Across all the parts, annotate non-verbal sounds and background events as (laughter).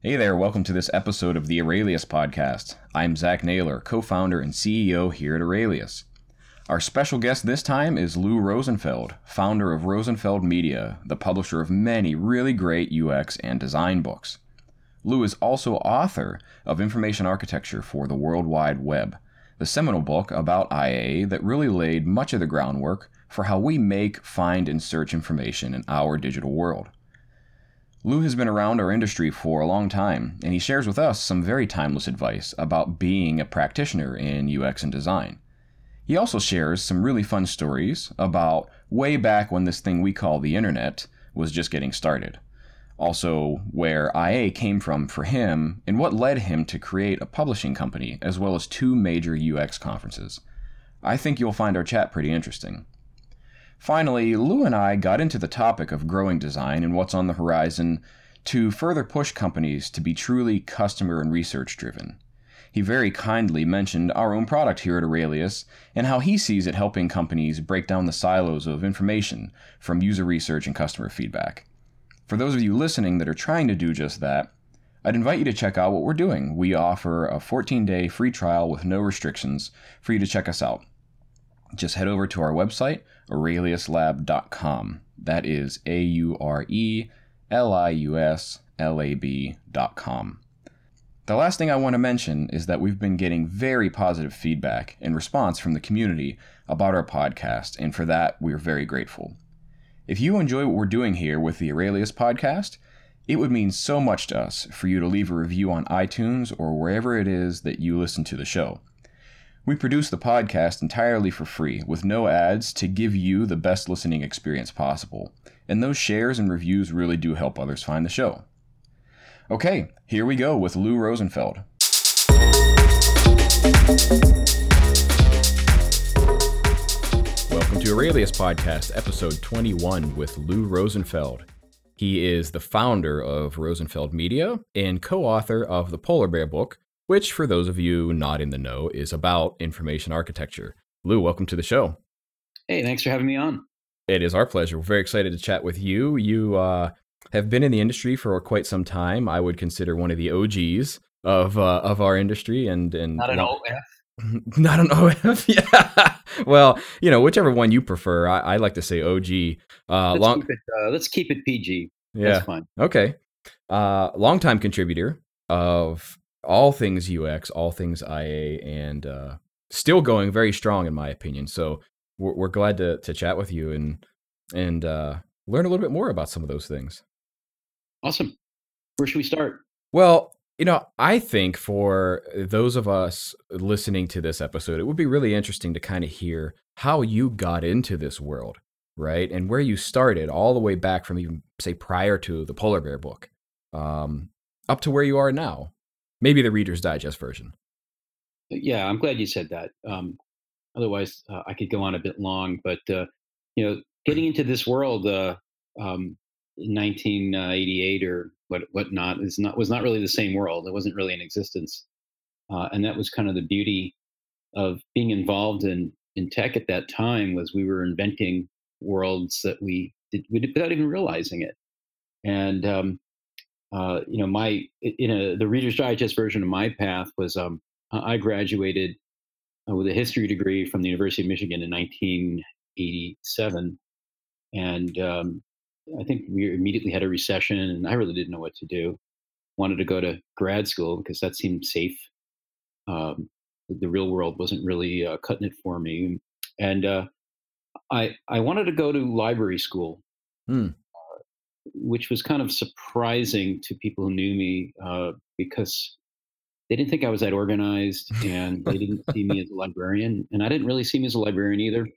Hey there, welcome to this episode of the Aurelius Podcast. I'm Zack Naylor, co founder and CEO here at Aurelius. Our special guest this time is Lou Rosenfeld, founder of Rosenfeld Media, the publisher of many really great UX and design books. Lou is also author of Information Architecture for the World Wide Web, the seminal book about IA that really laid much of the groundwork for how we make, find, and search information in our digital world. Lou has been around our industry for a long time, and he shares with us some very timeless advice about being a practitioner in UX and design. He also shares some really fun stories about way back when this thing we call the internet was just getting started. Also, where IA came from for him and what led him to create a publishing company, as well as two major UX conferences. I think you'll find our chat pretty interesting. Finally, Lou and I got into the topic of growing design and what's on the horizon to further push companies to be truly customer and research driven. He very kindly mentioned our own product here at Aurelius and how he sees it helping companies break down the silos of information from user research and customer feedback. For those of you listening that are trying to do just that, I'd invite you to check out what we're doing. We offer a 14 day free trial with no restrictions for you to check us out. Just head over to our website, aureliuslab.com. That is A U R E L I U S L A B.com. The last thing I want to mention is that we've been getting very positive feedback and response from the community about our podcast, and for that, we're very grateful. If you enjoy what we're doing here with the Aurelius podcast, it would mean so much to us for you to leave a review on iTunes or wherever it is that you listen to the show. We produce the podcast entirely for free, with no ads, to give you the best listening experience possible. And those shares and reviews really do help others find the show. Okay, here we go with Lou Rosenfeld. Welcome to Aurelius Podcast, episode 21 with Lou Rosenfeld. He is the founder of Rosenfeld Media and co author of the Polar Bear book, which, for those of you not in the know, is about information architecture. Lou, welcome to the show. Hey, thanks for having me on. It is our pleasure. We're very excited to chat with you. You uh, have been in the industry for quite some time. I would consider one of the OGs of uh, of our industry, and and not an OF. (laughs) Not an OF, (laughs) yeah. well, you know, whichever one you prefer. I, I like to say OG. Uh, let's, long... keep it, uh, let's keep it PG. Yeah. That's fine. Okay. Uh, longtime contributor of all things UX, all things IA, and uh, still going very strong in my opinion. So we're, we're glad to to chat with you and and uh, learn a little bit more about some of those things. Awesome. Where should we start? Well, you know, I think for those of us listening to this episode, it would be really interesting to kind of hear how you got into this world, right? And where you started all the way back from even, say, prior to the Polar Bear book um, up to where you are now maybe the Reader's Digest version. Yeah, I'm glad you said that. Um, otherwise, uh, I could go on a bit long. But uh, you know, getting into this world uh, um, 1988 or what whatnot is not was not really the same world. It wasn't really in existence, uh, and that was kind of the beauty of being involved in in tech at that time. Was we were inventing worlds that we did, we did without even realizing it, and um, uh, you know, my in a the Reader's Digest version of my path was um, I graduated uh, with a history degree from the University of Michigan in 1987, and um, I think we immediately had a recession, and I really didn't know what to do. Wanted to go to grad school because that seemed safe. Um, the real world wasn't really uh, cutting it for me, and uh, I I wanted to go to library school. Hmm which was kind of surprising to people who knew me uh, because they didn't think I was that organized and they (laughs) didn't see me as a librarian. And I didn't really see me as a librarian either.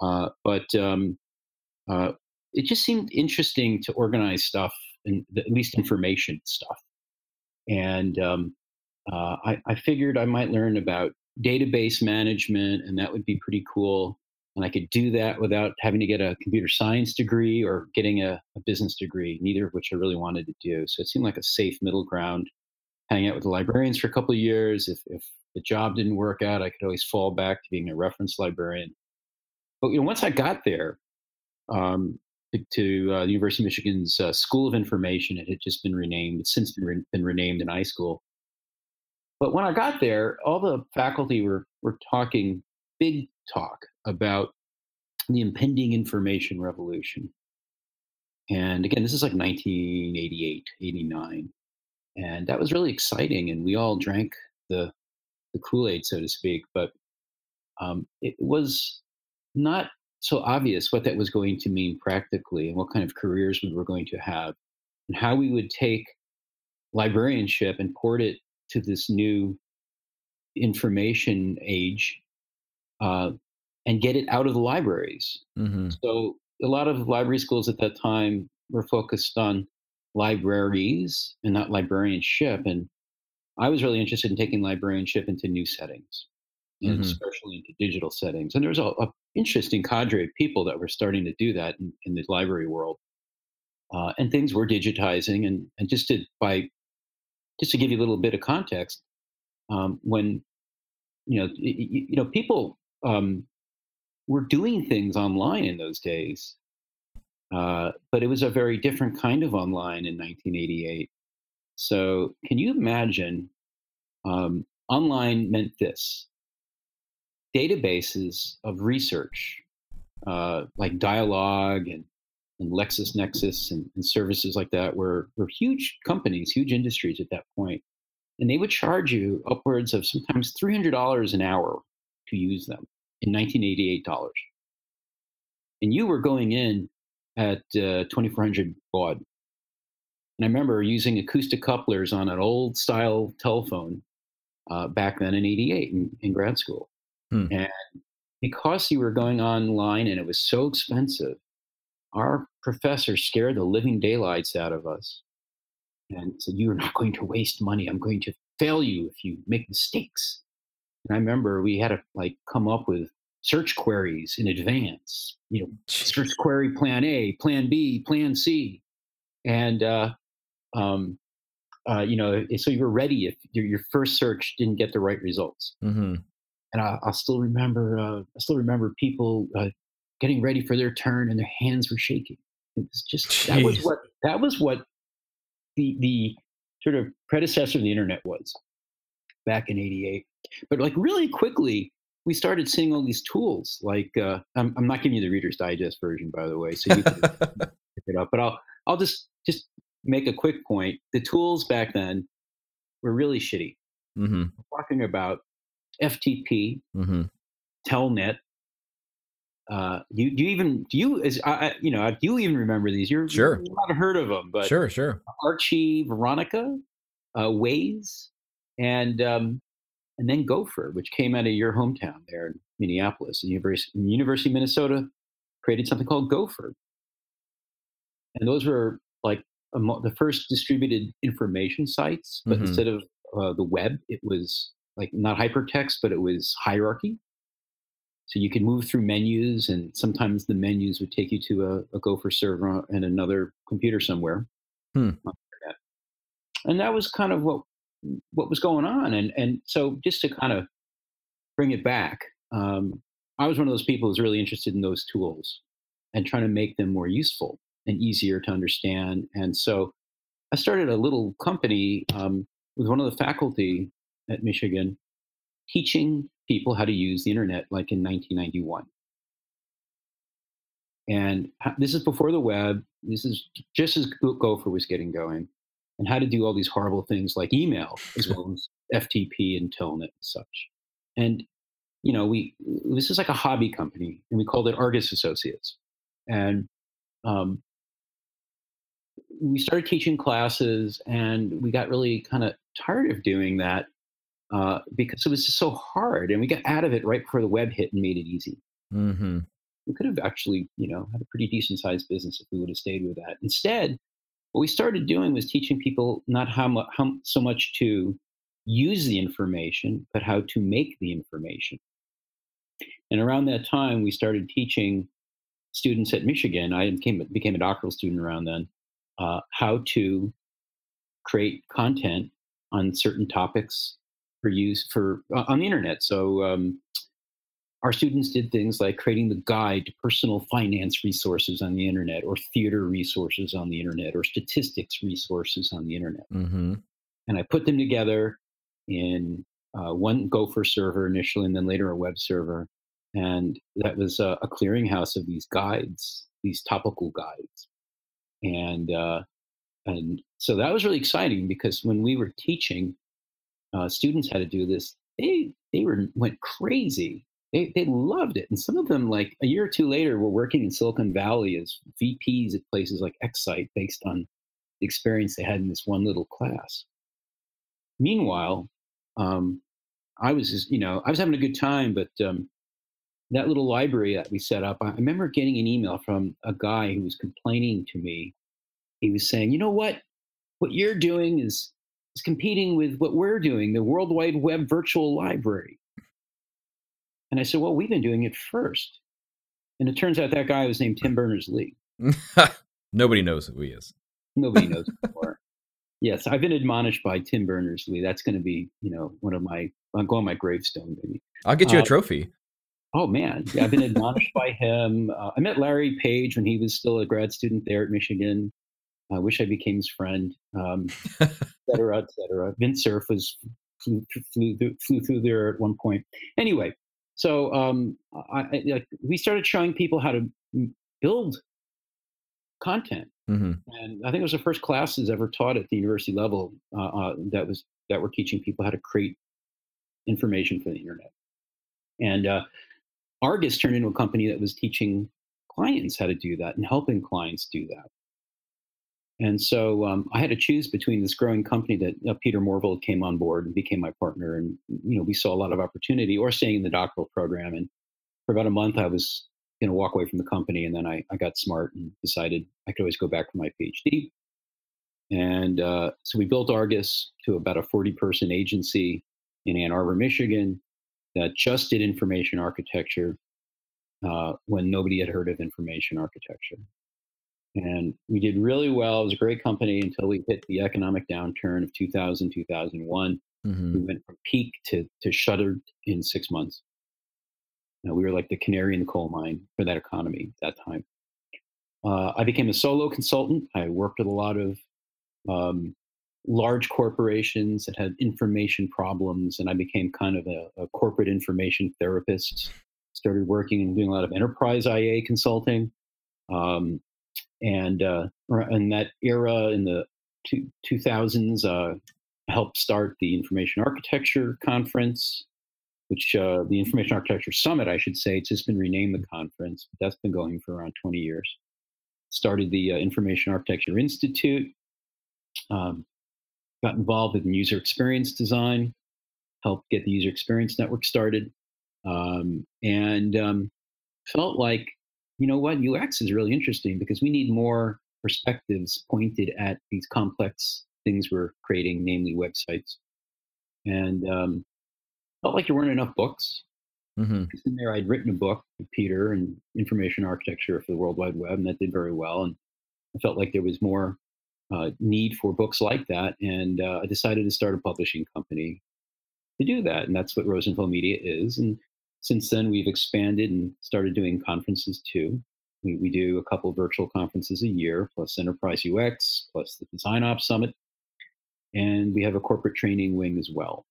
Uh, but um, uh, it just seemed interesting to organize stuff and at least information stuff. And um, uh, I, I figured I might learn about database management and that would be pretty cool and I could do that without having to get a computer science degree or getting a, a, business degree, neither of which I really wanted to do. So it seemed like a safe middle ground. Hang out with the librarians for a couple of years. If, if the job didn't work out, I could always fall back to being a reference librarian. But you know, once I got there, um, to, to uh, the University of Michigan's uh, School of Information. It had just been renamed. It's since been, re- been renamed an iSchool. But when I got there, all the faculty were were talking big talk about the impending information revolution. And again, this is like 1988, 89. And that was really exciting. And we all drank the, the Kool Aid, so to speak. But um, it was not so obvious what that was going to mean practically and what kind of careers we were going to have and how we would take librarianship and port it to this new information age uh, and get it out of the libraries. Mm-hmm. So a lot of library schools at that time were focused on libraries and not librarianship. And I was really interested in taking librarianship into new settings, and Mm-hmm. especially into digital settings. And there was a, a interesting cadre of people that were starting to do that in, in the library world. Uh, and things were digitizing, and and just to by just to give you a little bit of context, um, when you know y- y- you know people um, were doing things online in those days, uh, but it was a very different kind of online in 1988. So, can you imagine? Um, online meant this databases of research, uh, like Dialog and, and LexisNexis and, and services like that, were, were huge companies, huge industries at that point. And they would charge you upwards of sometimes $300 an hour to use them in 1988 dollars. And you were going in at uh, 2400 baud. And I remember using acoustic couplers on an old style telephone uh, back then in 88 in, in grad school. Hmm. And because you were going online and it was so expensive, our professor scared the living daylights out of us and said, You are not going to waste money. I'm going to fail you if you make mistakes. And I remember we had to like come up with search queries in advance, you know, search query plan A, plan B, plan C. And, uh, um, uh, you know, so you were ready if your, your first search didn't get the right results. Mm-hmm. And I, I still remember, uh, I still remember people uh, getting ready for their turn and their hands were shaking. It was just that was what that was what the the sort of predecessor of the internet was back in '88. But like really quickly, we started seeing all these tools. Like uh, I'm, I'm not giving you the Reader's Digest version, by the way, so you can (laughs) pick it up. But I'll I'll just just make a quick point. The tools back then were really shitty. mm-hmm. Talking about FTP, Mm-hmm. Telnet. Uh, you you even do you is I, you know do you even remember these? You're Sure. you might have heard of them, but Sure, sure. Archie, Veronica, uh, WAIS, and um, and then Gopher, which came out of your hometown there in Minneapolis. The University, University of Minnesota created something called Gopher, and those were like amo- the first distributed information sites. But Mhm. instead of uh, the web, it was like not hypertext, but it was hierarchy. So you could move through menus, and sometimes the menus would take you to a, a Gopher server and another computer somewhere Hmm. and that was kind of what what was going on and and so just to kind of bring it back um, i was one of those people who was really interested in those tools and trying to make them more useful and easier to understand and so i started a little company um, with one of the faculty at michigan teaching people how to use the internet like in 1991 and this is before the web. This is just as gopher was getting going and how to do all these horrible things like email as (laughs) well as FTP and Telnet and such. And you know, we this is like a hobby company, and we called it Argus Associates. And um, we started teaching classes, and we got really kind of tired of doing that uh, because it was just so hard. And we got out of it right before the web hit and made it easy. Mm-hmm. We could have actually, you know, had a pretty decent sized business if we would have stayed with that. Instead, what we started doing was teaching people not how, mu- how so much to use the information, but how to make the information. And around that time, we started teaching students at Michigan. I became, became a doctoral student around then. Uh, how to create content on certain topics for use for uh, on the internet. So um, our students did things like creating the guide to personal finance resources on the internet, or theater resources on the internet, or statistics resources on the internet. Mm-hmm. And I put them together in uh, one Gopher server initially, and then later a web server. And that was a, a clearinghouse of these guides, these topical guides. And uh, and so that was really exciting because when we were teaching uh, students how to do this, they they were went crazy. They they loved it, and some of them, like a year or two later, were working in Silicon Valley as VPs at places like Excite, based on the experience they had in this one little class. Meanwhile, um, I was just, you know I was having a good time, but um, that little library that we set up, I remember getting an email from a guy who was complaining to me. He was saying, "You know what? What you're doing is is competing with what we're doing, the World Wide Web Virtual Library." And I said, "Well, we've been doing it first. And it turns out that guy was named Tim Berners Lee. (laughs) Nobody knows who he is. Nobody knows (laughs) before. Yes, I've been admonished by Tim Berners Lee. That's going to be, you know, one of my. I'm going my gravestone, maybe. I'll get you a Uh, trophy. Oh man, yeah, I've been admonished by (laughs) him. Uh, I met Larry Page when he was still a grad student there at Michigan. I wish I became his friend, um, et cetera, et cetera. Vint Cerf was flew, flew, flew through there at one point. Anyway, so um, I, I, like, we started showing people how to build content, hmm and I think it was the first classes ever taught at the university level uh, uh, that was that were teaching people how to create information for the internet. And uh, Argus turned into a company that was teaching clients how to do that and helping clients do that. And so um, I had to choose between this growing company that uh, Peter Morville came on board and became my partner, and you know we saw a lot of opportunity, or staying in the doctoral program. And for about a month, I was going to walk away from the company, and then I, I got smart and decided I could always go back for my PhD. And uh, so we built Argus to about a 40 person agency in Ann Arbor, Michigan, that just did information architecture uh, when nobody had heard of information architecture. And we did really well. It was a great company until we hit the economic downturn of 2000, 2001. hmm We went from peak to, to shuttered in six months. Now, we were like the canary in the coal mine for that economy at that time. Uh, I became a solo consultant. I worked with a lot of um, large corporations that had information problems, and I became kind of a, a corporate information therapist. Started working and doing a lot of enterprise IA consulting. Um, and uh, in that era, in the two, 2000s, uh, helped start the Information Architecture Conference, which uh, the Information Architecture Summit, I should say, it's just been renamed the conference, but that's been going for around 20 years. Started the uh, Information Architecture Institute, um, got involved in user experience design, helped get the user experience network started, um, and um, felt like, you know what, UX is really interesting because we need more perspectives pointed at these complex things we're creating, namely websites. And um, felt like there weren't enough books. hmm In there, I'd written a book with Peter and information architecture for the World Wide Web, and that did very well. And I felt like there was more uh, need for books like that, and uh, I decided to start a publishing company to do that, and that's what Rosenfeld Media is. And since then, we've expanded and started doing conferences too. We, we do a couple virtual conferences a year, plus Enterprise UX, plus the Design Ops Summit, and we have a corporate training wing as well.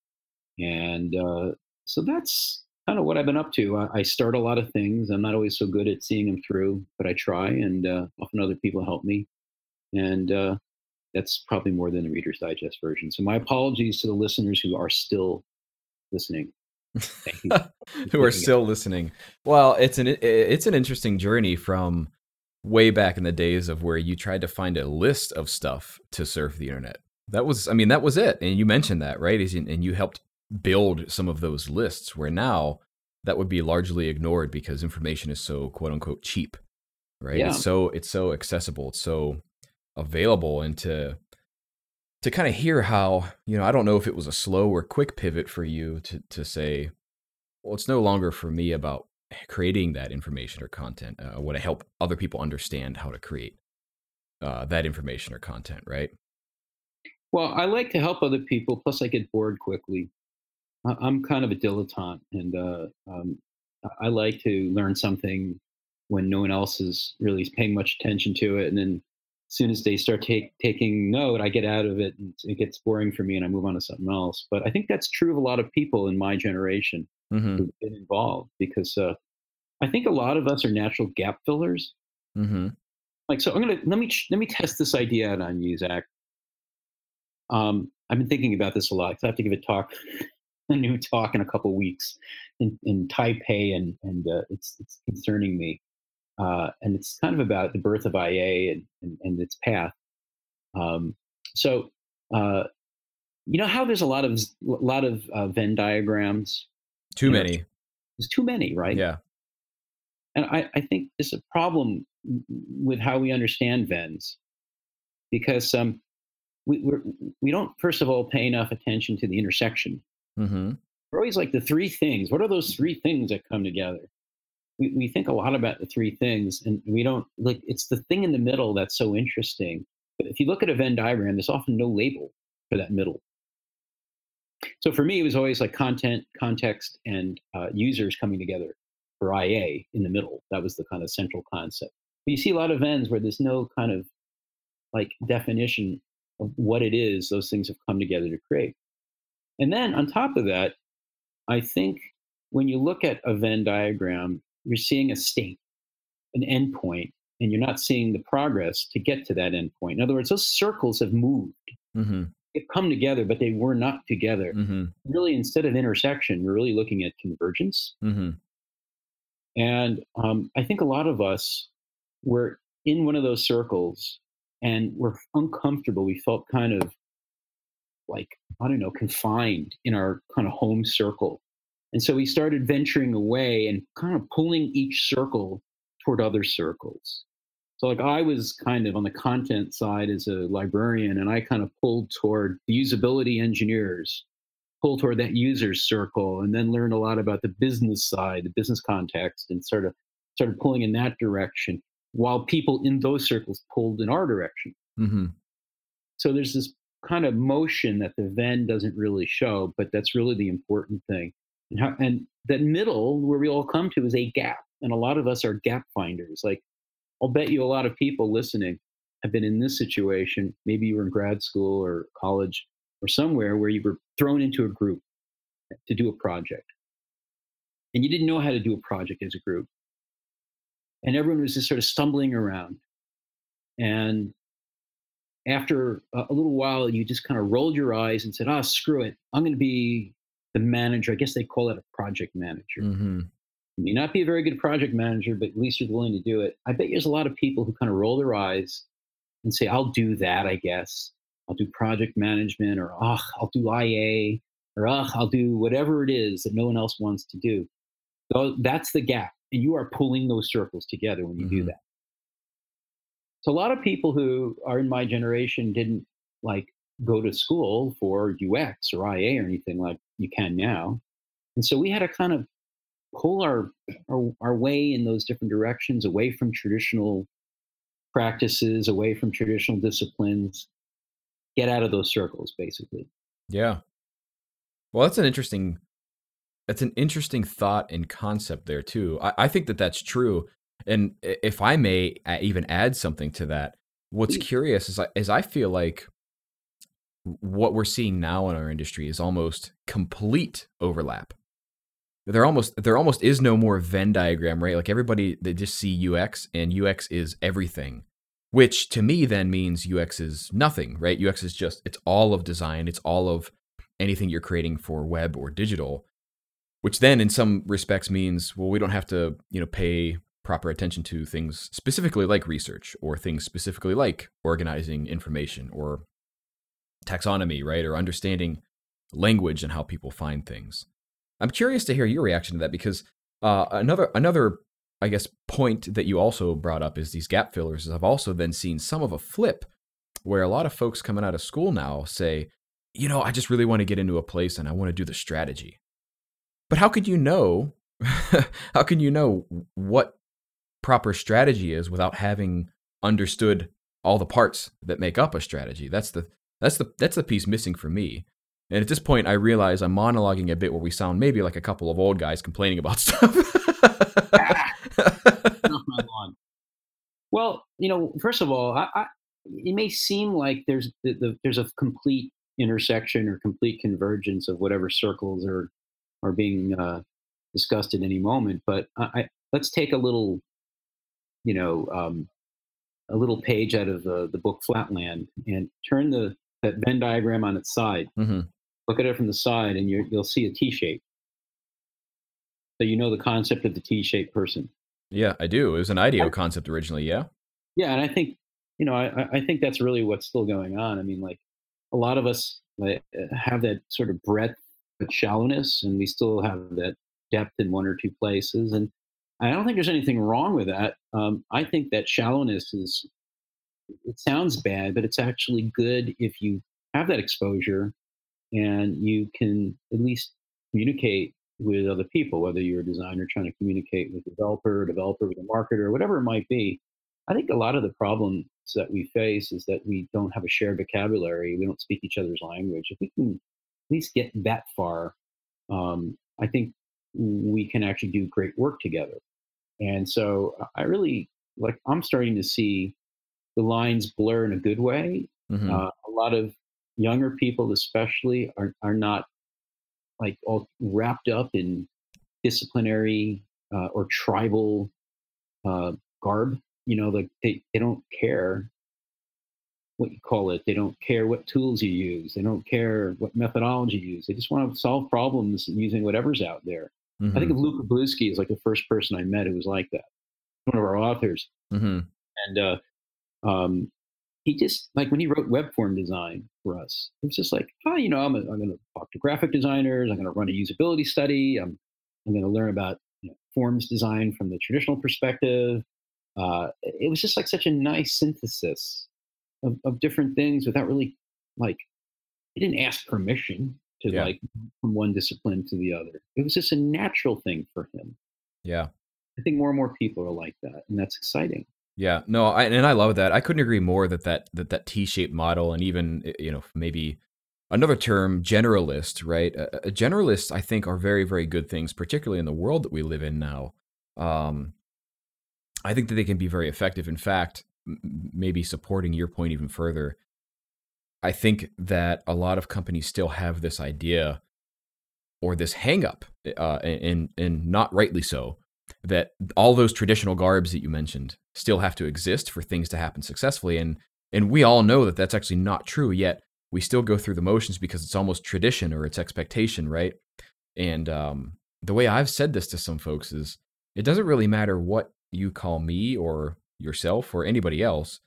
And uh, so that's kind of what I've been up to. I, I start a lot of things. I'm not always so good at seeing them through, but I try, and uh, often other people help me. And uh, that's probably more than the Reader's Digest version. So my apologies to the listeners who are still listening. (laughs) Who are still listening? Well, it's an it's an interesting journey from way back in the days of where you tried to find a list of stuff to surf the internet. That was, I mean, that was it. And you mentioned that, right? And you helped build some of those lists where now that would be largely ignored because information is so quote unquote cheap, right? Yeah. It's so it's so accessible, it's so available, and to to kind of hear how you know I don't know if it was a slow or quick pivot for you to to say, well, it's no longer for me about creating that information or content. Uh, I want to help other people understand how to create uh, that information or content, right? Well, I like to help other people. Plus, I get bored quickly. I'm kind of a dilettante, and uh, um, I like to learn something when no one else is really paying much attention to it, and then soon as they start take, taking note, I get out of it and it gets boring for me and I move on to something else. But I think that's true of a lot of people in my generation Mm-hmm. who've been involved because uh, I think a lot of us are natural gap fillers. Mm-hmm. Like, so I'm gonna let me let me test this idea out on you, Zack. Um, I've been thinking about this a lot because I have to give a talk, (laughs) a new talk in a couple weeks in, in Taipei, and and uh, it's it's concerning me, uh, and it's kind of about the birth of IA and and, and its path. Um, so, uh, you know how there's a lot of a lot of uh, Venn diagrams. Too You know, many. There's too many, right? Yeah. and I, I think there's a problem with how we understand Venns because um, we we're, we don't first of all pay enough attention to the intersection. Mm-hmm. We're always like the three things. What are those three things that come together? We we think a lot about the three things, and we don't like. It's the thing in the middle that's so interesting. But if you look at a Venn diagram, there's often no label for that middle. So for me, it was always like content, context, and uh, users coming together for IA in the middle. That was the kind of central concept. But you see a lot of Venns where there's no kind of like definition of what it is those things have come together to create. And then on top of that, I think when you look at a Venn diagram, you're seeing a state, an endpoint, and you're not seeing the progress to get to that endpoint. In other words, those circles have moved. Mm-hmm. They've come together, but they were not together. Mm-hmm. Really, instead of intersection, we're really looking at convergence. Mm-hmm. And um, I think a lot of us were in one of those circles and were uncomfortable. We felt kind of like, I don't know, confined in our kind of home circle. And so we started venturing away and kind of pulling each circle toward other circles. So, like, I was kind of on the content side as a librarian, and I kind of pulled toward the usability engineers, pulled toward that user circle, and then learned a lot about the business side, the business context, and sort of started pulling in that direction, while people in those circles pulled in our direction. Mm-hmm. So there's this kind of motion that the Venn doesn't really show, but that's really the important thing. And, that middle, where we all come to, is a gap, and a lot of us are gap finders. Like I'll bet you a lot of people listening have been in this situation. Maybe you were in grad school or college or somewhere where you were thrown into a group to do a project. And you didn't know how to do a project as a group. And everyone was just sort of stumbling around. And after a little while, you just kind of rolled your eyes and said, oh, screw it. I'm going to be the manager. I guess they call it a project manager. Mm-hmm. You may not be a very good project manager, but at least you're willing to do it. I bet there's a lot of people who kind of roll their eyes and say, I'll do that, I guess. I'll do project management, or oh, I'll do IA, or oh, I'll do whatever it is that no one else wants to do. So that's the gap. And you are pulling those circles together when you do Mhm. that. So a lot of people who are in my generation didn't like go to school for UX or IA or anything like you can now. And so we had to kind of pull our, our our way in those different directions away from traditional practices, away from traditional disciplines, get out of those circles basically. Yeah. Well, that's an interesting. That's an interesting thought and concept there too. I, I think that that's true. And if I may even add something to that, what's Please. curious is I, is I feel like what we're seeing now in our industry is almost complete overlap. There almost there almost is no more Venn diagram, right? Like everybody they just see UX and UX is everything. Which to me then means UX is nothing, right? UX is just it's all of design, it's all of anything you're creating for web or digital, which then in some respects means well we don't have to, you know, pay proper attention to things specifically like research or things specifically like organizing information or taxonomy, right? Or understanding language and how people find things. I'm curious to hear your reaction to that because uh, another another I guess point that you also brought up is these gap fillers. Is I've also then seen some of a flip where a lot of folks coming out of school now say, you know, I just really want to get into a place and I want to do the strategy. But how could you know? (laughs) how can you know what proper strategy is without having understood all the parts that make up a strategy? That's the that's the that's the piece missing for me. And at this point, I realize I'm monologuing a bit where we sound maybe like a couple of old guys complaining about (laughs) stuff. (laughs) well, you know, first of all, I, I, it may seem like there's the, the, there's a complete intersection or complete convergence of whatever circles are are being uh, discussed at any moment. But I, let's take a little, you know, um, a little page out of the, the book Flatland and turn the that Venn diagram on its side. Mm-hmm. Look at it from the side, and you will see a T shape. So you know the concept of the T-shaped person. Yeah, I do. It was an IDEO concept originally. Yeah. Yeah, and I think you know I, I think that's really what's still going on. I mean, like a lot of us have that sort of breadth but shallowness, and we still have that depth in one or two places. And I don't think there's anything wrong with that. Um, I think that shallowness is, it sounds bad, but it's actually good if you have that exposure and you can at least communicate with other people, whether you're a designer trying to communicate with a developer, developer with a marketer, whatever it might be. I think a lot of the problems that we face is that we don't have a shared vocabulary. We don't speak each other's language. If we can at least get that far, um, I think we can actually do great work together. And so I really like, I'm starting to see the lines blur in a good way. Mm-hmm. Uh, a lot of younger people, especially, are, are not like all wrapped up in disciplinary uh, or tribal uh, garb. You know, like they, they don't care what you call it. They don't care what tools you use. They don't care what methodology you use. They just want to solve problems using whatever's out there. Mm-hmm. I think mm-hmm. of Luke Wroblewski as like the first person I met who was like that. One of our authors. Mm-hmm. And uh, um, he just like when he wrote web form design for us, it was just like, oh, you know, I'm, I'm going to talk to graphic designers. I'm going to run a usability study. I'm I'm going to learn about you know, forms design from the traditional perspective. Uh, it was just like such a nice synthesis of, of different things without really like he didn't ask permission to yeah. like from one discipline to the other. It was just a natural thing for him. Yeah. I think more and more people are like that, and that's exciting. Yeah, no, I, and I love that. I couldn't agree more that that that, that T-shaped model, and even eh, you know maybe another term, generalist, right? A, a, generalist, I think, are very very good things, particularly in the world that we live in now. Um, I think that they can be very effective. In fact, m- maybe supporting your point even further. I think that a lot of companies still have this idea or this hangup, uh, and and not rightly so, that all those traditional garbs that you mentioned still have to exist for things to happen successfully. And and we all know that that's actually not true yet we still go through the motions because it's almost tradition or it's expectation right? And um, the way i've said this to some folks is it doesn't really matter what you call me or yourself or anybody else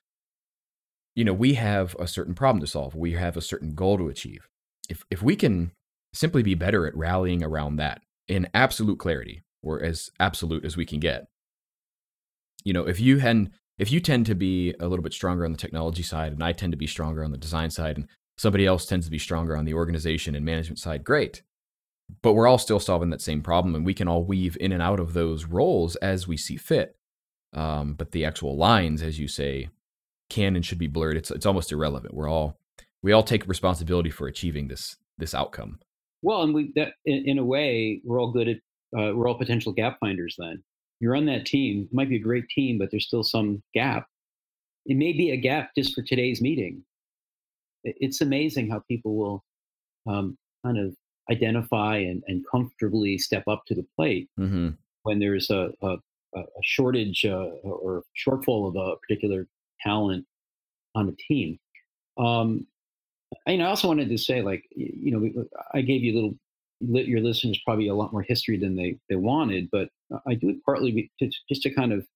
you know we have a certain problem to solve. We have a certain goal to achieve. If if we can simply be better at rallying around that in absolute clarity or as absolute as we can get. You know, if you had if you tend to be a little bit stronger on the technology side and I tend to be stronger on the design side and somebody else tends to be stronger on the organization and management side, great. But we're all still solving that same problem and we can all weave in and out of those roles as we see fit. Um, but the actual lines, as you say, can and should be blurred. It's it's almost irrelevant. We're all we all take responsibility for achieving this this outcome. Well, and we that in, in a way we're all good at uh, we're all potential gap finders then. You're on that team, it might be a great team, but there's still some gap. It may be a gap just for today's meeting. It's amazing how people will um, kind of identify and, and comfortably step up to the plate mm-hmm. when there's a, a, a shortage uh, or shortfall of a particular talent on a team. Um, and I also wanted to say, like, you know, I gave you a little your listeners probably a lot more history than they they wanted, but I do it partly to, just to kind of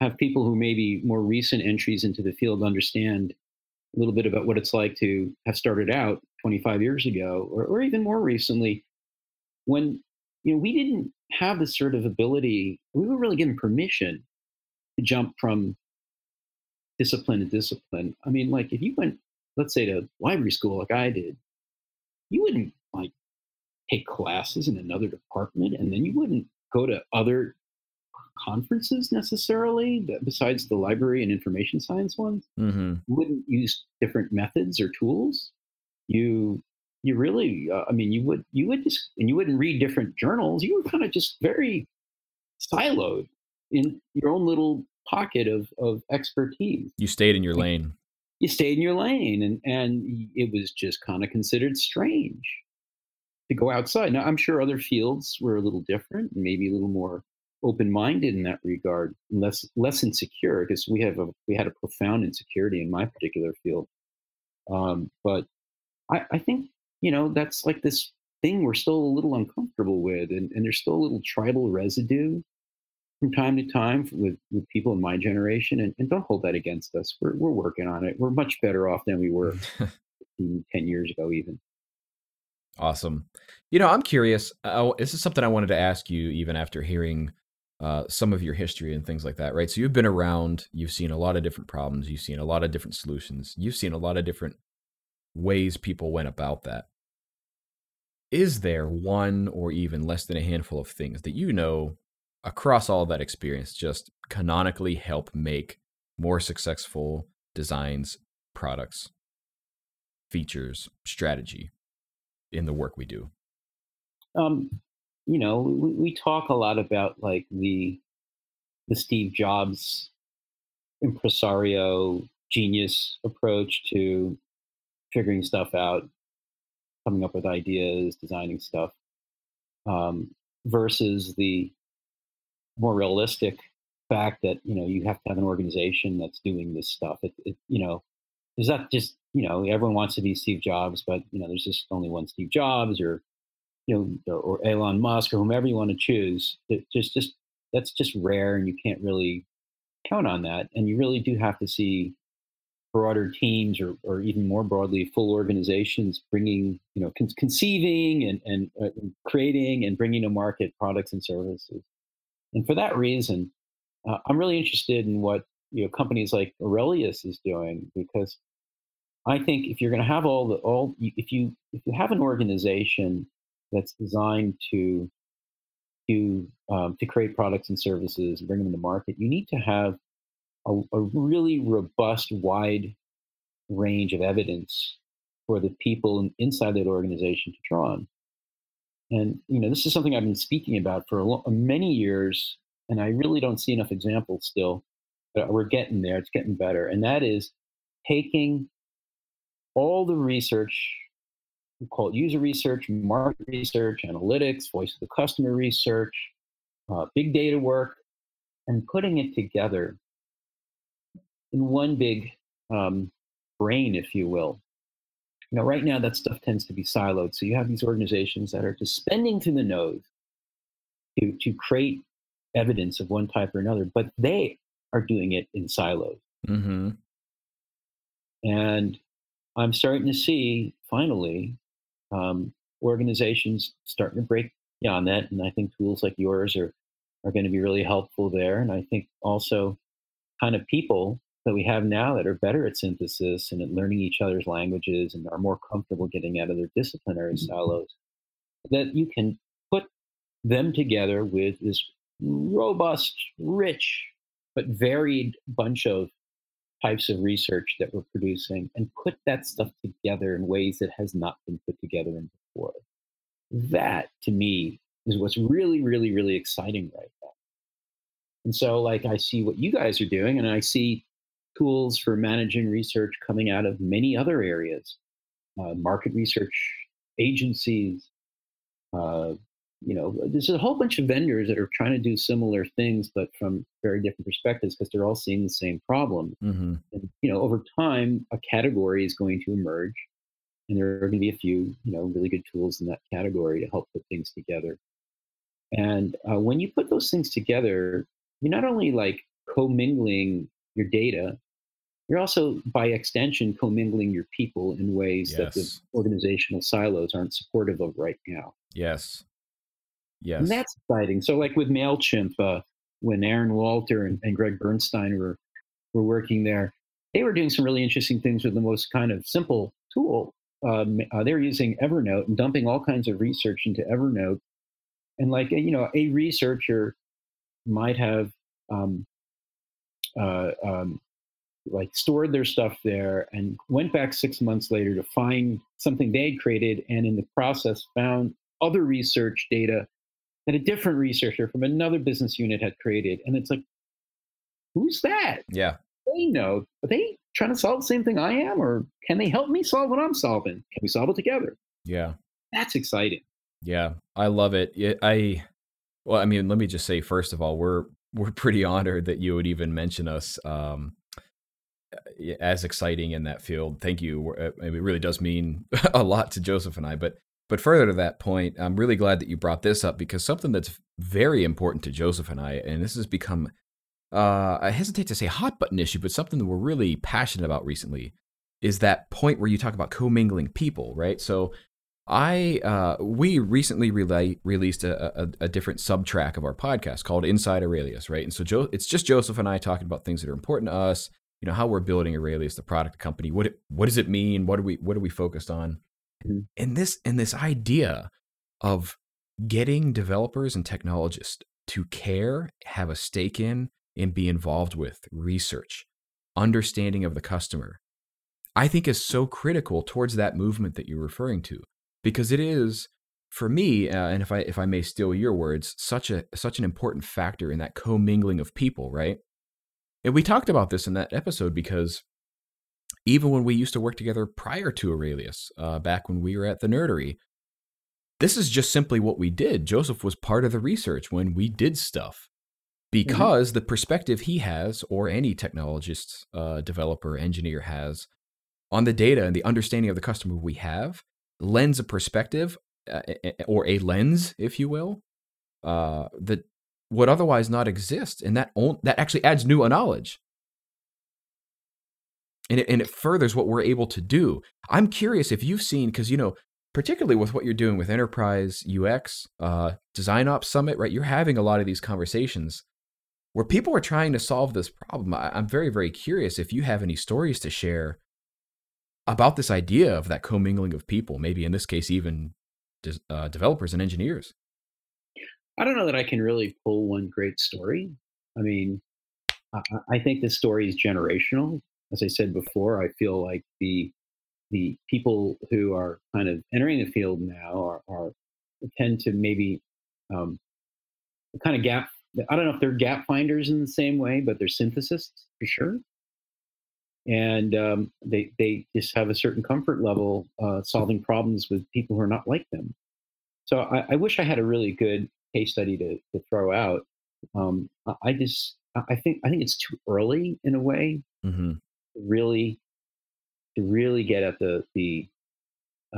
have people who maybe more recent entries into the field understand a little bit about what it's like to have started out 25 years ago, or, or even more recently, when you know we didn't have this sort of ability. We were really given permission to jump from discipline to discipline. I mean, like if you went, let's say, to library school like I did, you wouldn't take classes in another department and then you wouldn't go to other conferences necessarily besides the library and information science ones mm-hmm. you wouldn't use different methods or tools you you really, uh, I mean, you would you would just and you wouldn't read different journals. You were kind of just very siloed in your own little pocket of of expertise. You stayed in your lane. You stayed in your lane, and and it was just kind of considered strange to go outside. Now, I'm sure other fields were a little different, and maybe a little more open-minded in that regard, less less insecure because we have a we had a profound insecurity in my particular field. Um, but I, I think you know that's like this thing we're still a little uncomfortable with, and, and there's still a little tribal residue from time to time with, with people in my generation. And, and don't hold that against us. We're, we're working on it. We're much better off than we were (laughs) 10 years ago, even. Awesome. You know, I'm curious. Uh, this is something I wanted to ask you even after hearing uh, some of your history and things like that, right? So you've been around, you've seen a lot of different problems, you've seen a lot of different solutions, you've seen a lot of different ways people went about that. Is there one or even less than a handful of things that you know across all that experience just canonically help make more successful designs, products, features, strategy in the work we do? Um, you know, we, we talk a lot about like the the Steve Jobs impresario genius approach to figuring stuff out, coming up with ideas, designing stuff, um, versus the more realistic fact that you know you have to have an organization that's doing this stuff. It, it you know, is that just you know everyone wants to be Steve Jobs, but you know there's just only one Steve Jobs, or you know, or Elon Musk, or whomever you want to choose. It just, just that's just rare, and you can't really count on that. And you really do have to see broader teams, or, or even more broadly, full organizations bringing, you know, con- conceiving and and uh, creating and bringing to market products and services. And for that reason, uh, I'm really interested in what you know companies like Aurelius is doing because I think if you're going to have all the all if you if you have an organization that's designed to to um, to create products and services and bring them to market, you need to have a, a really robust, wide range of evidence for the people inside that organization to draw on. And you know, this is something I've been speaking about for lo- many years, and I really don't see enough examples still. But we're getting there; it's getting better, and that is taking all the research we call it user research, market research, analytics, voice of the customer research, uh, big data work, and putting it together in one big um, brain, if you will. Now, right now, that stuff tends to be siloed. So you have these organizations that are just spending through the nose to, to create evidence of one type or another, but they are doing it in silos. Mm-hmm. And I'm starting to see finally um, organizations starting to break beyond that. And I think tools like yours are, are going to be really helpful there. And I think also kind of people that we have now that are better at synthesis and at learning each other's languages and are more comfortable getting out of their disciplinary mm-hmm. silos, that you can put them together with this robust, rich, but varied bunch of types of research that we're producing and put that stuff together in ways that has not been put together in before. That to me is what's really, really, really exciting right now. And so, like, I see what you guys are doing, and I see tools for managing research coming out of many other areas uh, market research agencies, uh, you know, there's a whole bunch of vendors that are trying to do similar things, but from very different perspectives because they're all seeing the same problem. Mm-hmm. And, you know, over time, a category is going to emerge, and there are going to be a few, you know, really good tools in that category to help put things together. And uh, when you put those things together, you're not only like commingling your data, you're also, by extension, commingling your people in ways yes. that the organizational silos aren't supportive of right now. Yes. Yes. And that's exciting. So, like with MailChimp, uh, when Aaron Walter and, and Gregg Bernstein were, were working there, they were doing some really interesting things with the most kind of simple tool. Um, uh, they were using Evernote and dumping all kinds of research into Evernote. And, like, you know, a researcher might have um, uh, um, like stored their stuff there and went back six months later to find something they had created and in the process found other research data that a different researcher from another business unit had created and it's like who's that Yeah. they know are they trying to solve the same thing i am or can they help me solve what i'm solving can we solve it together Yeah. that's exciting Yeah. I love it. Yeah, I well, I mean, let me just say first of all, we're we're pretty (laughs) honored that you would even mention us um as exciting in that field. Thank you. Uh, It really does mean (laughs) a lot to Joseph and I, but but further to that point, I'm really glad that you brought this up because something that's very important to Joseph and I, and this has become, uh, I hesitate to say hot button issue, but something that we're really passionate about recently is that point where you talk about commingling people, right? So I uh, we recently relay, released a, a, a different sub track of our podcast called Inside Aurelius, right? And so Joe, it's just Joseph and I talking about things that are important to us. You know how we're building Aurelius, the product, the company. What it, what does it mean? What are we what are we focused on? Mhm. And this and this idea of getting developers and technologists to care, have a stake in, and be involved with research, understanding of the customer, I think is so critical towards that movement that you're referring to because it is for me uh, and if i if i may steal your words such a such an important factor in that commingling of people right and we talked about this in that episode because even when we used to work together prior to aurelius uh, back when we were at the nerdery this is just simply what we did. Joseph was part of the research when we did stuff because the perspective he has or any technologist uh, developer engineer has on the data and the understanding of the customer we have lends a perspective uh, or a lens, if you will, uh, that would otherwise not exist, and that on, that actually adds new knowledge, and it, and it furthers what we're able to do. I'm curious if you've seen because you know, particularly with what you're doing with enterprise UX, uh, Design Ops Summit, right? You're having a lot of these conversations where people are trying to solve this problem. I, I'm very very curious if you have any stories to share about this idea of that commingling of people, maybe in this case, even des- uh, developers and engineers. I don't know that I can really pull one great story. I mean, I, I think this story is generational. As I said before, I feel like the the people who are kind of entering the field now are, are tend to maybe um, kind of gap. I don't know if they're gap finders in the same way, but they're synthesists for sure. And um, they they just have a certain comfort level uh, solving problems with people who are not like them. So I, I wish I had a really good case study to, to throw out. Um, I- just I think I think it's too early in a way Mm-hmm. Really to really get at the the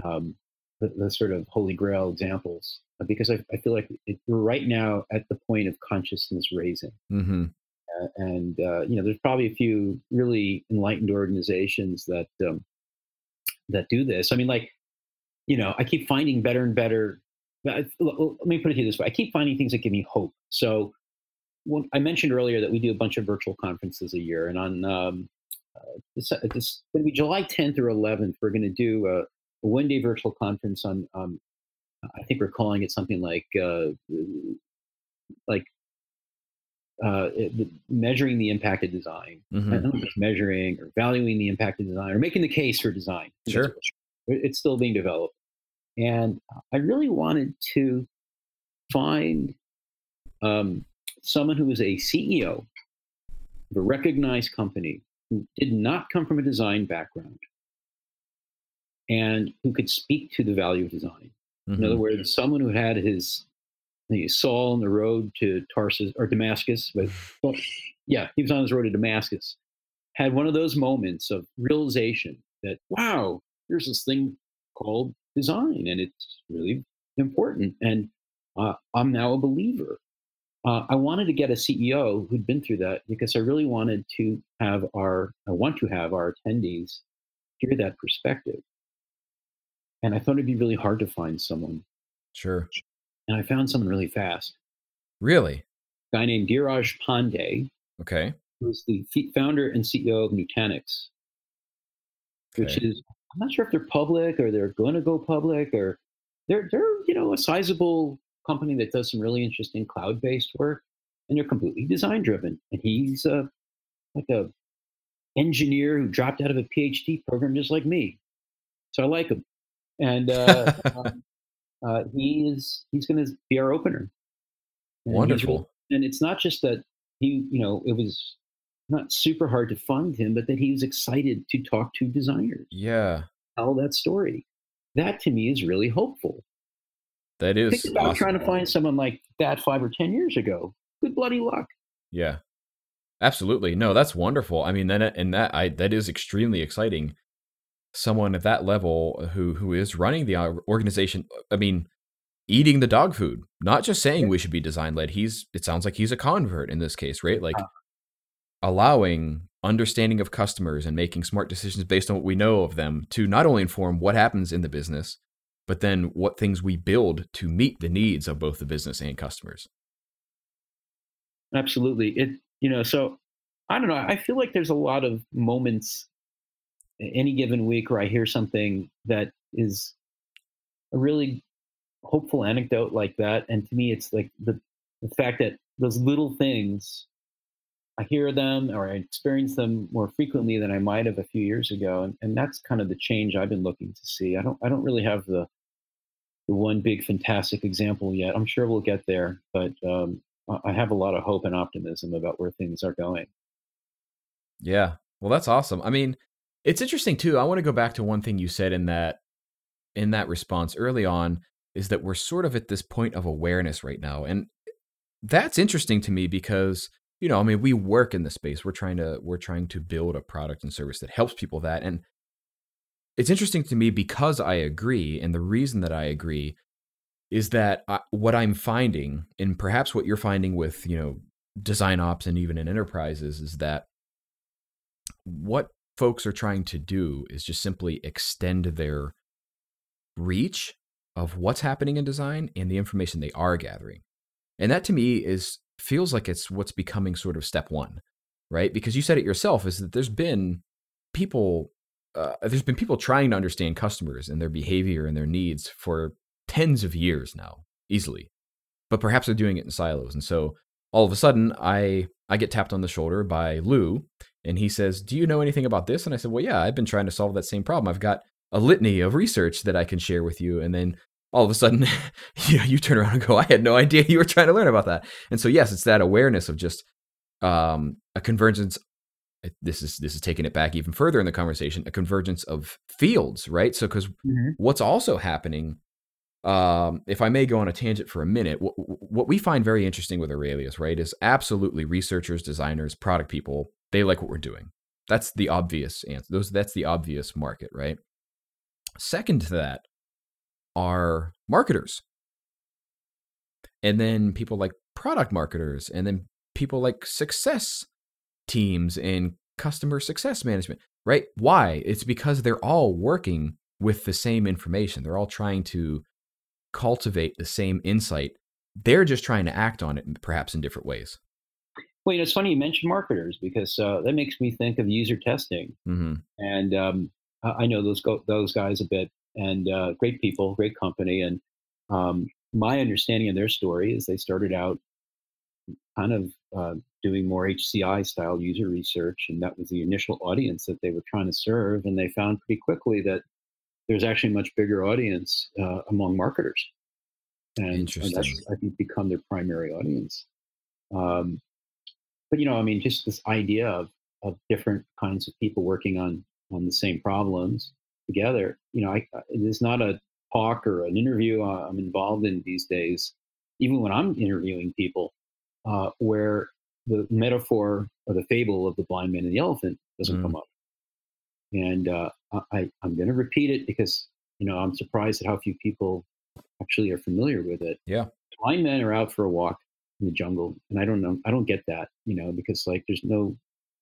um, the, the sort of holy grail examples uh, because I, I feel like it, we're right now at the point of consciousness raising. Mm-hmm. Uh, and uh, you know, there's probably a few really enlightened organizations that um, that do this. I mean, like, you know, I keep finding better and better. but I- l- l- Let me put it to you this way: I keep finding things that give me hope. So, when, I mentioned earlier that we do a bunch of virtual conferences a year, and on um, uh, this, uh, going to be July 10th or 11th, we're going to do a, a one-day virtual conference on. Um, I think we're calling it something like uh, like uh, it- the- measuring the impact of design. Mm-hmm. don't know if it's measuring or valuing the impact of design or making the case for design. I think that's Sure. it's- It's still being developed. And I really wanted to find um, someone who is a CEO of a recognized company did not come from a design background and who could speak to the value of design. In other Mm-hmm. words, someone who had his he Saul on the road to Tarsus or Damascus, but well, yeah, he was on his road to Damascus. Had one of those moments of realization that wow, there's this thing called design, and it's really important. And uh, I'm now a believer. Uh, I wanted to get a CEO who'd been through that because I really wanted to have our, I want to have our attendees hear that perspective. And I thought it'd be really hard to find someone Sure. and I found someone really fast. Really? A guy named Dheeraj Pandey, Okay. who's the founder and CEO of Nutanix, which Okay. is I'm not sure if they're public or they're going to go public or they're they're you know a sizable company that does some really interesting cloud-based work, and they're completely design driven. And he's uh, like a engineer who dropped out of a PhD program just like me. So I like him, and uh, (laughs) um, uh, he is he's going to be our opener. And Wonderful. And it's not just that he, you know, it was not super hard to fund him, but that he was excited to talk to designers. Yeah. Tell that story. That to me is really hopeful. That is. Think about awesome. trying to find someone like that five or 10 years ago. Good bloody luck. Yeah. Absolutely. No, that's wonderful. I mean, then and that I that is extremely exciting. Someone at that level who who is running the organization. I mean, eating the dog food, not just saying we should be design led. He's it sounds like he's a convert in this case, right? Like uh, allowing understanding of customers and making smart decisions based on what we know of them to not only inform what happens in the business, but then what things we build to meet the needs of both the business and customers. Absolutely. It you know, so I don't know, I feel like there's a lot of moments any given week where I hear something that is a really hopeful anecdote like that and to me it's like the the fact that those little things I hear them or I experience them more frequently than I might have a few years ago. And, and that's kind of the change I've been looking to see. I don't I don't really have the one big fantastic example yet. I'm sure we'll get there, but um, I have a lot of hope and optimism about where things are going. Yeah. Well, that's awesome. I mean, it's interesting too. I want to go back to one thing you said in that in that response early on is that we're sort of at this point of awareness right now. And that's interesting to me because you know, I mean, we work in the space. We're trying to we're trying to build a product and service that helps people that. And it's interesting to me because I agree, and the reason that I agree is that I, what I'm finding, and perhaps what you're finding with you know design ops and even in enterprises, is that what folks are trying to do is just simply extend their reach of what's happening in design and the information they are gathering. And that to me is feels like it's what's becoming sort of step one, right? Because you said it yourself is that there's been people, uh, there's been people trying to understand customers and their behavior and their needs for tens of years now, easily, but perhaps they're doing it in silos. And so all of a sudden, I I get tapped on the shoulder by Lou, and he says, "Do you know anything about this?" And I said, "Well, yeah, I've been trying to solve that same problem. I've got a litany of research that I can share with you." And then all of a sudden (laughs) you know, you turn around and go, I had no (laughs) idea you were trying to learn about that. And so yes, it's that awareness of just um, a convergence. This is this is taking it back even further in the conversation. A convergence of fields, right? So because mm-hmm. what's also happening, um, if I may go on a tangent for a minute, what, what we find very interesting with Aurelius, right, is absolutely researchers, designers, product people. They like what we're doing. That's the obvious answer. Those that's the obvious market, right? Second to that, are marketers. And then people like product marketers, and then people like success teams and customer success management, right? Why? It's because they're all working with the same information. They're all trying to cultivate the same insight. They're just trying to act on it, perhaps in different ways. Well, you know, it's funny you mentioned marketers because uh, that makes me think of user testing, mm-hmm. and um, I know those go- those guys a bit and uh, great people, great company. And um, my understanding of their story is they started out kind of uh, doing more HCI style user research, and that was the initial audience that they were trying to serve. And they found pretty quickly that there's actually a much bigger audience uh, among marketers, and, and, that's I think become their primary audience. Um, but you know, I mean, just this idea of of different kinds of people working on on the same problems together. You know, I, it is not a talk or an interview uh, I'm involved in these days, even when I'm interviewing people, uh, where the metaphor or the fable of the blind man and the elephant doesn't mm. come up. And uh, I, I'm going to repeat it because you know I'm surprised at how few people actually are familiar with it. Yeah, blind men are out for a walk in the jungle, and I don't know, I don't get that, you know, because like there's no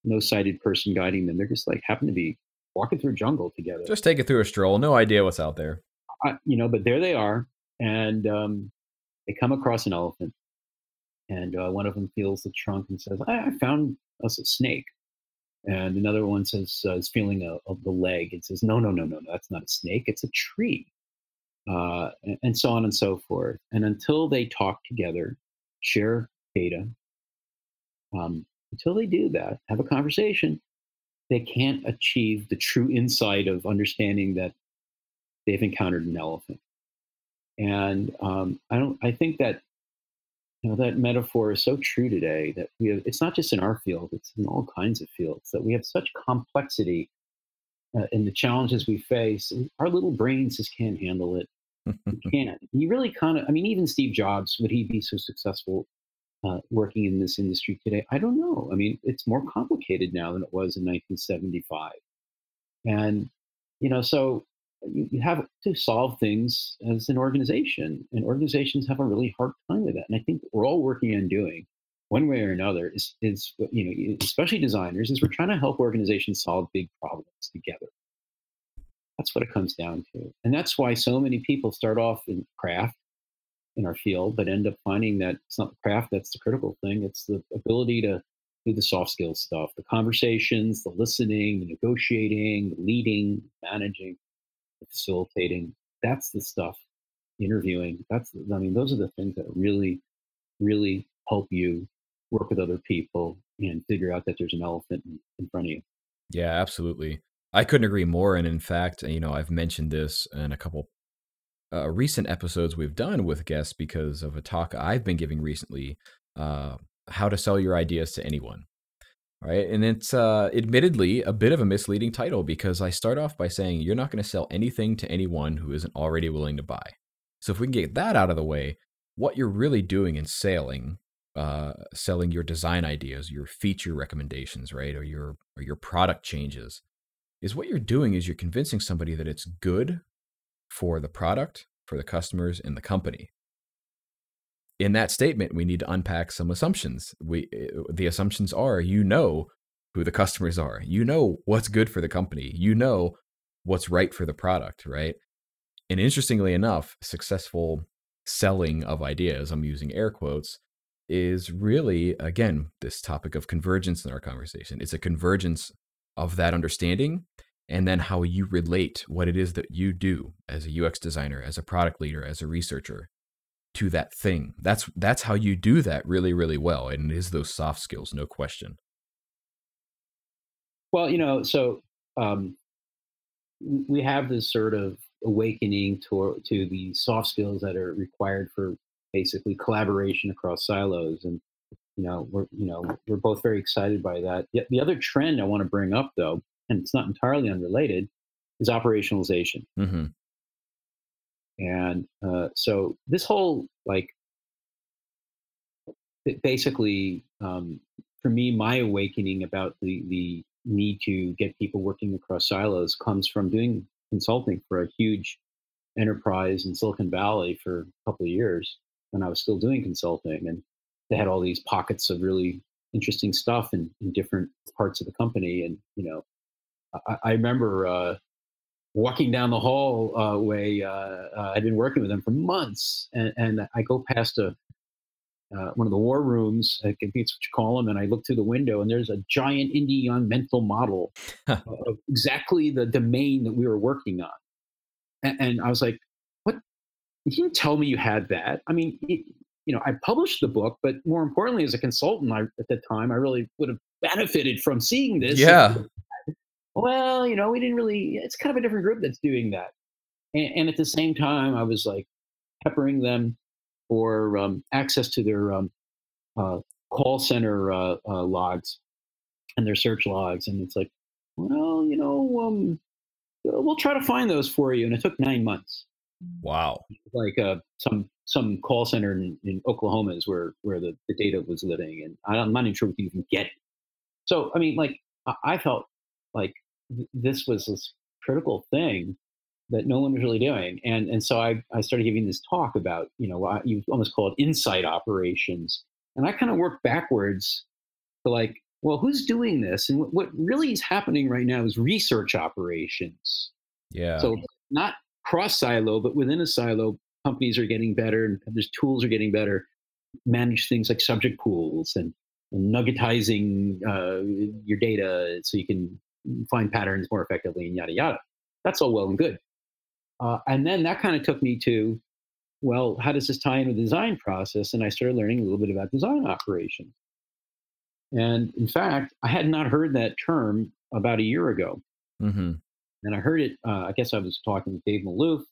no sighted person guiding them. They're just like happen to be walking through jungle together. Just take it through a stroll. No idea what's out there. I, you know, but there they are, and um, they come across an elephant, and uh, one of them feels the trunk and says, "I, I found us a snake." And another one says, uh, is feeling a, a, the leg and says, no, no, no, no, no, that's not a snake, it's a tree. Uh, and, and, so on and so forth. And until they talk together, share data, um, until they do that, have a conversation, they can't achieve the true insight of understanding that they've encountered an elephant. And um, I don't. I think that you know that metaphor is so true today that we have. It's not just in our field; it's in all kinds of fields that we have such complexity uh, in the challenges we face. Our little brains just can't handle it. we (laughs) can't. You really kind of. I mean, even Steve Jobs would he be so successful uh, working in this industry today? I don't know. I mean, it's more complicated now than it was in 1975, and you know, so you, you have to solve things as an organization, and organizations have a really hard time with that. And I think we're all working on doing one way or another is is uh, you know especially designers is we're trying to help organizations solve big problems together that's what it comes down to and that's why so many people start off in craft in our field but end up finding that it's not craft that's the critical thing it's the ability to do the soft skills stuff the conversations the listening the negotiating the leading managing facilitating. That's the stuff. Interviewing. That's I mean, those are the things that really, really help you work with other people and figure out that there's an elephant in, front of you. Yeah, absolutely. I couldn't agree more. And in fact, you know, I've mentioned this in a couple uh, recent episodes we've done with guests because of a talk I've been giving recently, uh, how to sell your ideas to anyone right? And it's uh, admittedly a bit of a misleading title because I start off by saying you're not going to sell anything to anyone who isn't already willing to buy. So if we can get that out of the way, what you're really doing in selling, uh, selling your design ideas, your feature recommendations, right, or your or your product changes, is what you're doing is you're convincing somebody that it's good for the product, for the customers, and the company in that statement, we need to unpack some assumptions. We eh, the assumptions are you know who the customers are. You know what's good for the company. You know what's right for the product, right? And interestingly enough, successful selling of ideas, I'm using air quotes, is really again this topic of convergence in our conversation. It's a convergence of that understanding and then how you relate what it is that you do as a UX designer, as a product leader, as a researcher to that thing. That's that's how you do that really really well and it is those soft skills no question. Well, you know, so um, we have this sort of awakening to to the soft skills that are required for basically collaboration across silos and you know we're you know we're both very excited by that Yet the other trend i want to bring up though and it's not entirely unrelated is operationalization mm-hmm. And uh, so this whole like basically um, for me, my awakening about the the need to get people working across silos comes from doing consulting for a huge enterprise in Silicon Valley for a couple of years when I was still doing consulting, and they had all these pockets of really interesting stuff in, in different parts of the company. And you know, I, I remember uh, walking down the hallway, uh, uh, I'd been working with them for months, and, and I go past a uh, one of the war rooms, I think it's what you call them, and I look through the window, and there's a giant Indi Young mental model of exactly the domain that we were working on, and, and, I was like, "What? You didn't tell me you had that." I mean, it, you know, I published the book, but more importantly, as a consultant, I, at the time, I really would have benefited from seeing this. Yeah well, you know, we didn't really, it's kind of a different group that's doing that. And, and at the same time, I was like peppering them for um, access to their um, uh, call center uh, uh, logs and their search logs. And it's like, well, you know, um, we'll try to find those for you. And it took nine months. Wow. Like uh, some some call center in, in Oklahoma is where where the, the data was living, and I'm not even sure we can even get it. So I mean, like I felt like this was this critical thing that no one was really doing. And and so I, I started giving this talk about, you know, you almost call it insight operations. And I kind of worked backwards to like, well, who's doing this? And what, what really is happening right now is research operations. Yeah. So not cross silo, but within a silo, companies are getting better and there's tools are getting better. Manage things like subject pools and, and nuggetizing uh, your data so you can find patterns more effectively and yada yada. That's all well and good. Uh, and then that kind of took me to, well, how does this tie into the design process? And I started learning a little bit about design operations. And in fact, I had not heard that term about a year ago. Mm-hmm. And I heard it, uh, I guess I was talking with Dave Malouf,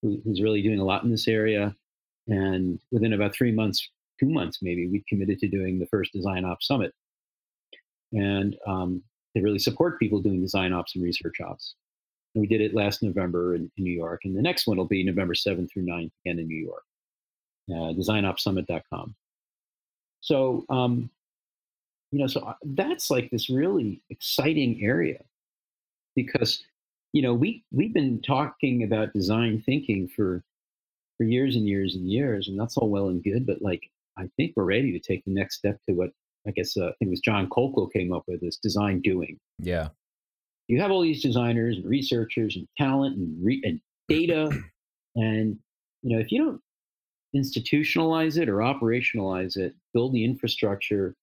who, who's really doing a lot in this area. And within about three months, two months maybe, we committed to doing the first Design Ops Summit. And um, they really support people doing design ops and research ops. And we did it last November in, in, New York. And the next one will be November 7th through 9th again in New York, uh, designopsummit.com. So, um, you know, so uh, that's like this really exciting area because, you know, we, we've been talking about design thinking for, for years and years and years, and that's all well and good. But like, I think we're ready to take the next step to what I guess uh, I think it was Jon Kolko came up with this design doing. Yeah. You have all these designers and researchers and talent and, re- and data, and you know if you don't institutionalize it or operationalize it, build the infrastructure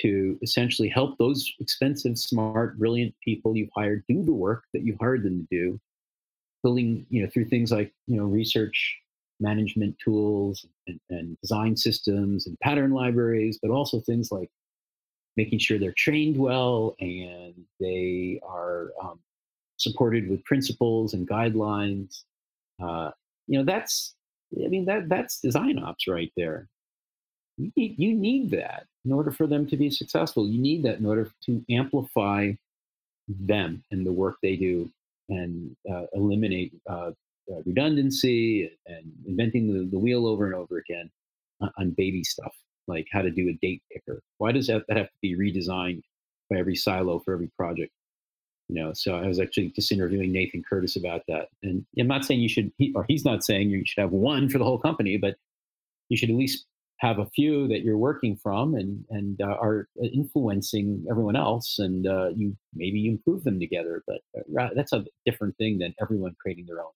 to essentially help those expensive, smart, brilliant people you've hired do the work that you've hired them to do, building you know through things like you know research management tools and, and, design systems and pattern libraries, but also things like making sure they're trained well and they are um, supported with principles and guidelines. Uh, you know, that's I mean that that's design ops right there. You need, you need that in order for them to be successful. You need that in order to amplify them and the work they do and uh, eliminate uh, redundancy and inventing the, the wheel over and over again on baby stuff like how to do a date picker. Why does that, that have to be redesigned by every silo for every project? You know, so I was actually just interviewing Nathan Curtis about that. And I'm not saying you should, he, or he's not saying you should have one for the whole company, but you should at least have a few that you're working from and and uh, are influencing everyone else, and uh, you maybe improve them together. But uh, that's a different thing than everyone creating their own.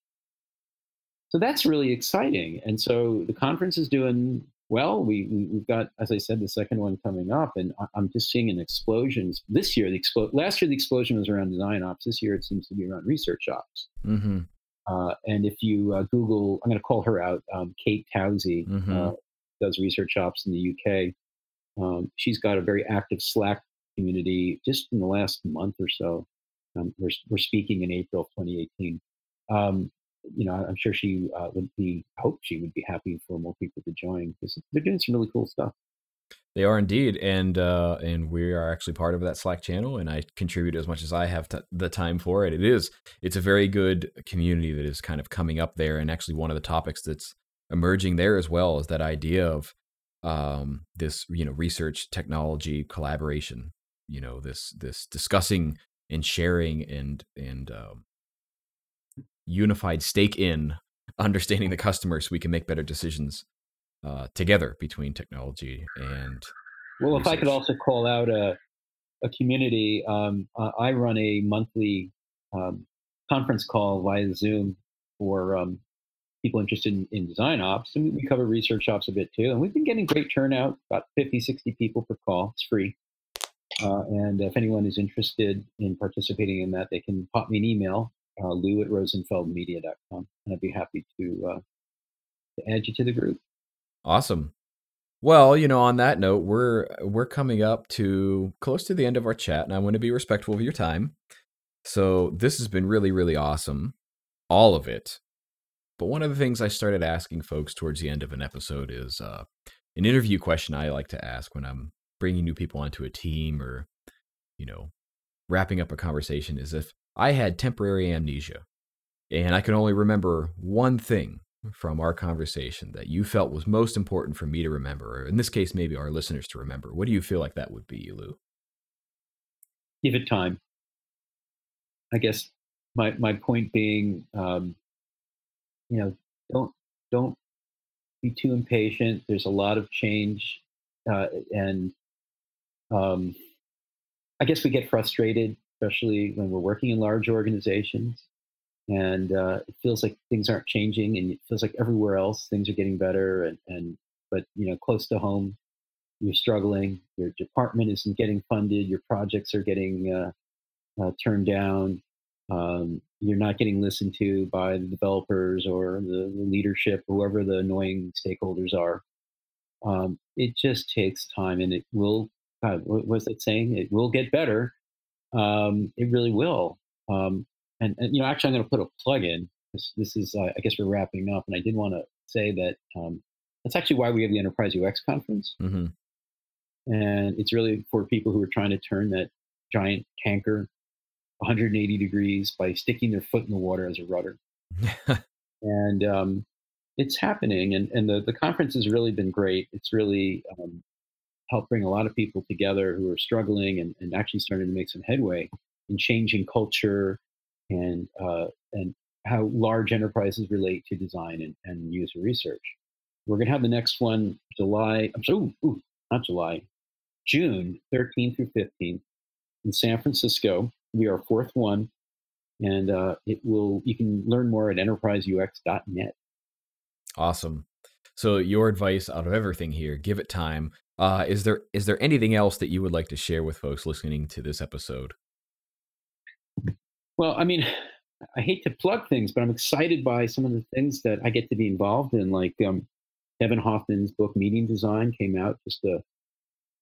So that's really exciting. And so the conference is doing well, we, we have got, as I said, the second one coming up, and I, am just seeing an explosion. This year, the explo- last year the explosion was around design ops. This year it seems to be around research ops. Mm-hmm. Uh, and if you uh, Google, I'm going to call her out, um, Kate Towsey, mm-hmm. uh, does research ops in the UK. Um, she's got a very active Slack community. Just in the last month or so, um, we're we're speaking in April 2018. You know, I'm sure she uh, would be, hope she would be happy for more people to join because they're doing some really cool stuff. They are indeed, and uh, and we are actually part of that Slack channel, and I contribute as much as I have t- the time for it. It is, it's a very good community that is kind of coming up there, and actually one of the topics that's emerging there as well is that idea of um, this, you know, research, technology, collaboration. You know, this this discussing and sharing and and um, unified stake in understanding the customer so we can make better decisions uh, together between technology and well research. if i could also call out a, a community um, i run a monthly um, conference call via zoom for um, people interested in, in, design ops and we cover research ops a bit too and we've been getting great turnout about 50 60 people per call it's free uh, and if anyone is interested in participating in that they can pop me an email uh, lou at rosenfeldmedia.com, and I'd be happy to, uh, to add you to the group. Awesome. Well, you know, on that note, we're we're coming up to close to the end of our chat, and I want to be respectful of your time. So this has been really, really awesome, all of it. But one of the things I started asking folks towards the end of an episode is uh, an interview question I like to ask when I'm bringing new people onto a team or, you know, wrapping up a conversation is if I had temporary amnesia, and I can only remember one thing from our conversation that you felt was most important for me to remember, or in this case, maybe our listeners to remember. What do you feel like that would be, Lou? Give it time. I guess my my point being, um, you know, don't don't be too impatient. There's a lot of change, uh, and um, I guess we get frustrated especially when we're working in large organizations and uh, it feels like things aren't changing and it feels like everywhere else things are getting better and, and but you know close to home you're struggling your department isn't getting funded your projects are getting uh, uh, turned down um, you're not getting listened to by the developers or the, the leadership whoever the annoying stakeholders are. Um, it just takes time and it will God, what was it saying? It will get better Um, it really will. Um, and, and, you know, actually, I'm going to put a plug in. This, this is, uh, I guess, we're wrapping up, and I did want to say that um, that's actually why we have the Enterprise UX conference, mm-hmm. and it's really for people who are trying to turn that giant tanker 180 degrees by sticking their foot in the water as a rudder. (laughs) and um, it's happening, and and the the conference has really been great. It's really um, helped bring a lot of people together who are struggling and, and actually starting to make some headway in changing culture and uh, and how large enterprises relate to design and, and user research. We're going to have the next one July. I'm sorry, ooh, ooh, not July, June 13th through 15th in San Francisco. We are fourth one, and uh, it will. You can learn more at enterpriseux.net. Awesome. So your advice out of everything here, give it time. Uh, is there is there anything else that you would like to share with folks listening to this episode? Well, I mean, (sighs) I hate to plug things, but I'm excited by some of the things that I get to be involved in. Like um, Kevin Hoffman's book Meeting Design came out just a,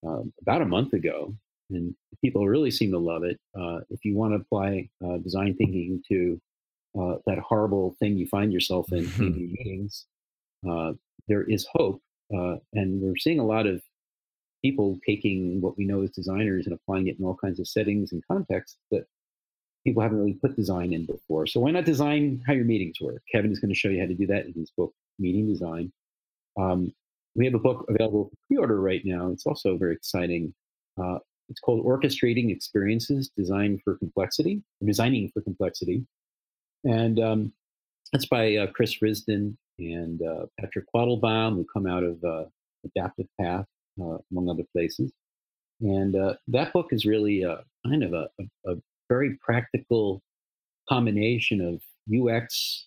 uh, about a month ago, and people really seem to love it. Uh, if you want to apply uh, design thinking to uh, that horrible thing you find yourself in (laughs) in meetings, uh, there is hope, uh, and we're seeing a lot of people taking what we know as designers and applying it in all kinds of settings and contexts that people haven't really put design in before. So why not design how your meetings work? Kevin is going to show you how to do that in his book, Meeting Design. Um, we have a book available for pre-order right now. It's also very exciting. Uh, it's called Orchestrating Experiences: Design for Complexity, Designing for Complexity, and um, that's by uh, Chris Risdon and uh, Patrick Quattlebaum, who come out of uh, Adaptive Path, among other places. And uh, that book is really kind of a, a, a very practical combination of UX,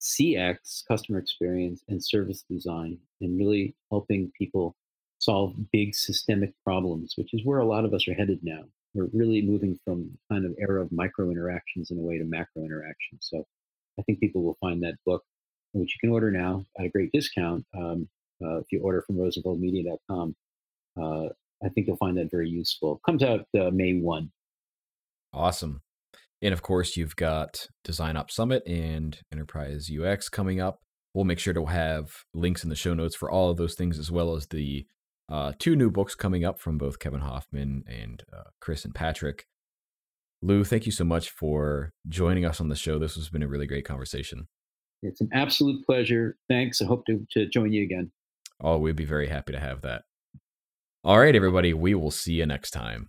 CX, customer experience, and service design, and really helping people solve big systemic problems, which is where a lot of us are headed now. We're really moving from kind of era of micro interactions in a way to macro interactions. So I think people will find that book, which you can order now at a great discount um, uh, if you order from rosenfeldmedia.com. Uh, I think you'll find that very useful. Comes out uh, May 1. Awesome. And of course, you've got Design Ops Summit and Enterprise UX coming up. We'll make sure to have links in the show notes for all of those things, as well as the uh, two new books coming up from both Kevin Hoffman and uh, Chris and Patrick. Lou, thank you so much for joining us on the show. This has been a really great conversation. It's an absolute pleasure. Thanks. I hope to, to join you again. Oh, we'd be very happy to have that. All right, everybody, we will see you next time.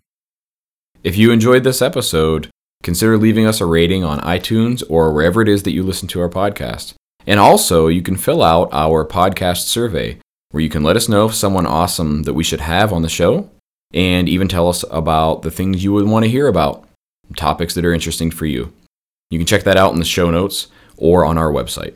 If you enjoyed this episode, consider leaving us a rating on iTunes or wherever it is that you listen to our podcast. And also, you can fill out our podcast survey where you can let us know if someone awesome that we should have on the show and even tell us about the things you would want to hear about, topics that are interesting for you. You can check that out in the show notes or on our website.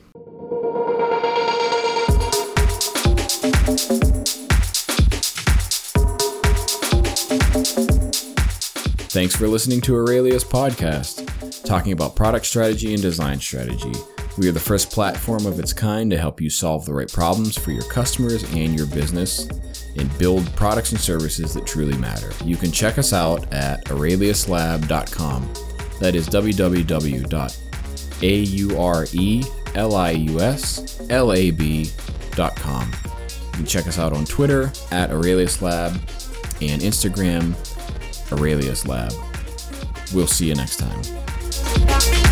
Thanks for listening to Aurelius Podcast, talking about product strategy and design strategy. We are the first platform of its kind to help you solve the right problems for your customers and your business and build products and services that truly matter. You can check us out at aureliuslab.com. That is www.aureliuslab.com. You can check us out on Twitter at aureliuslab and Instagram Aurelius Lab. We'll see you next time.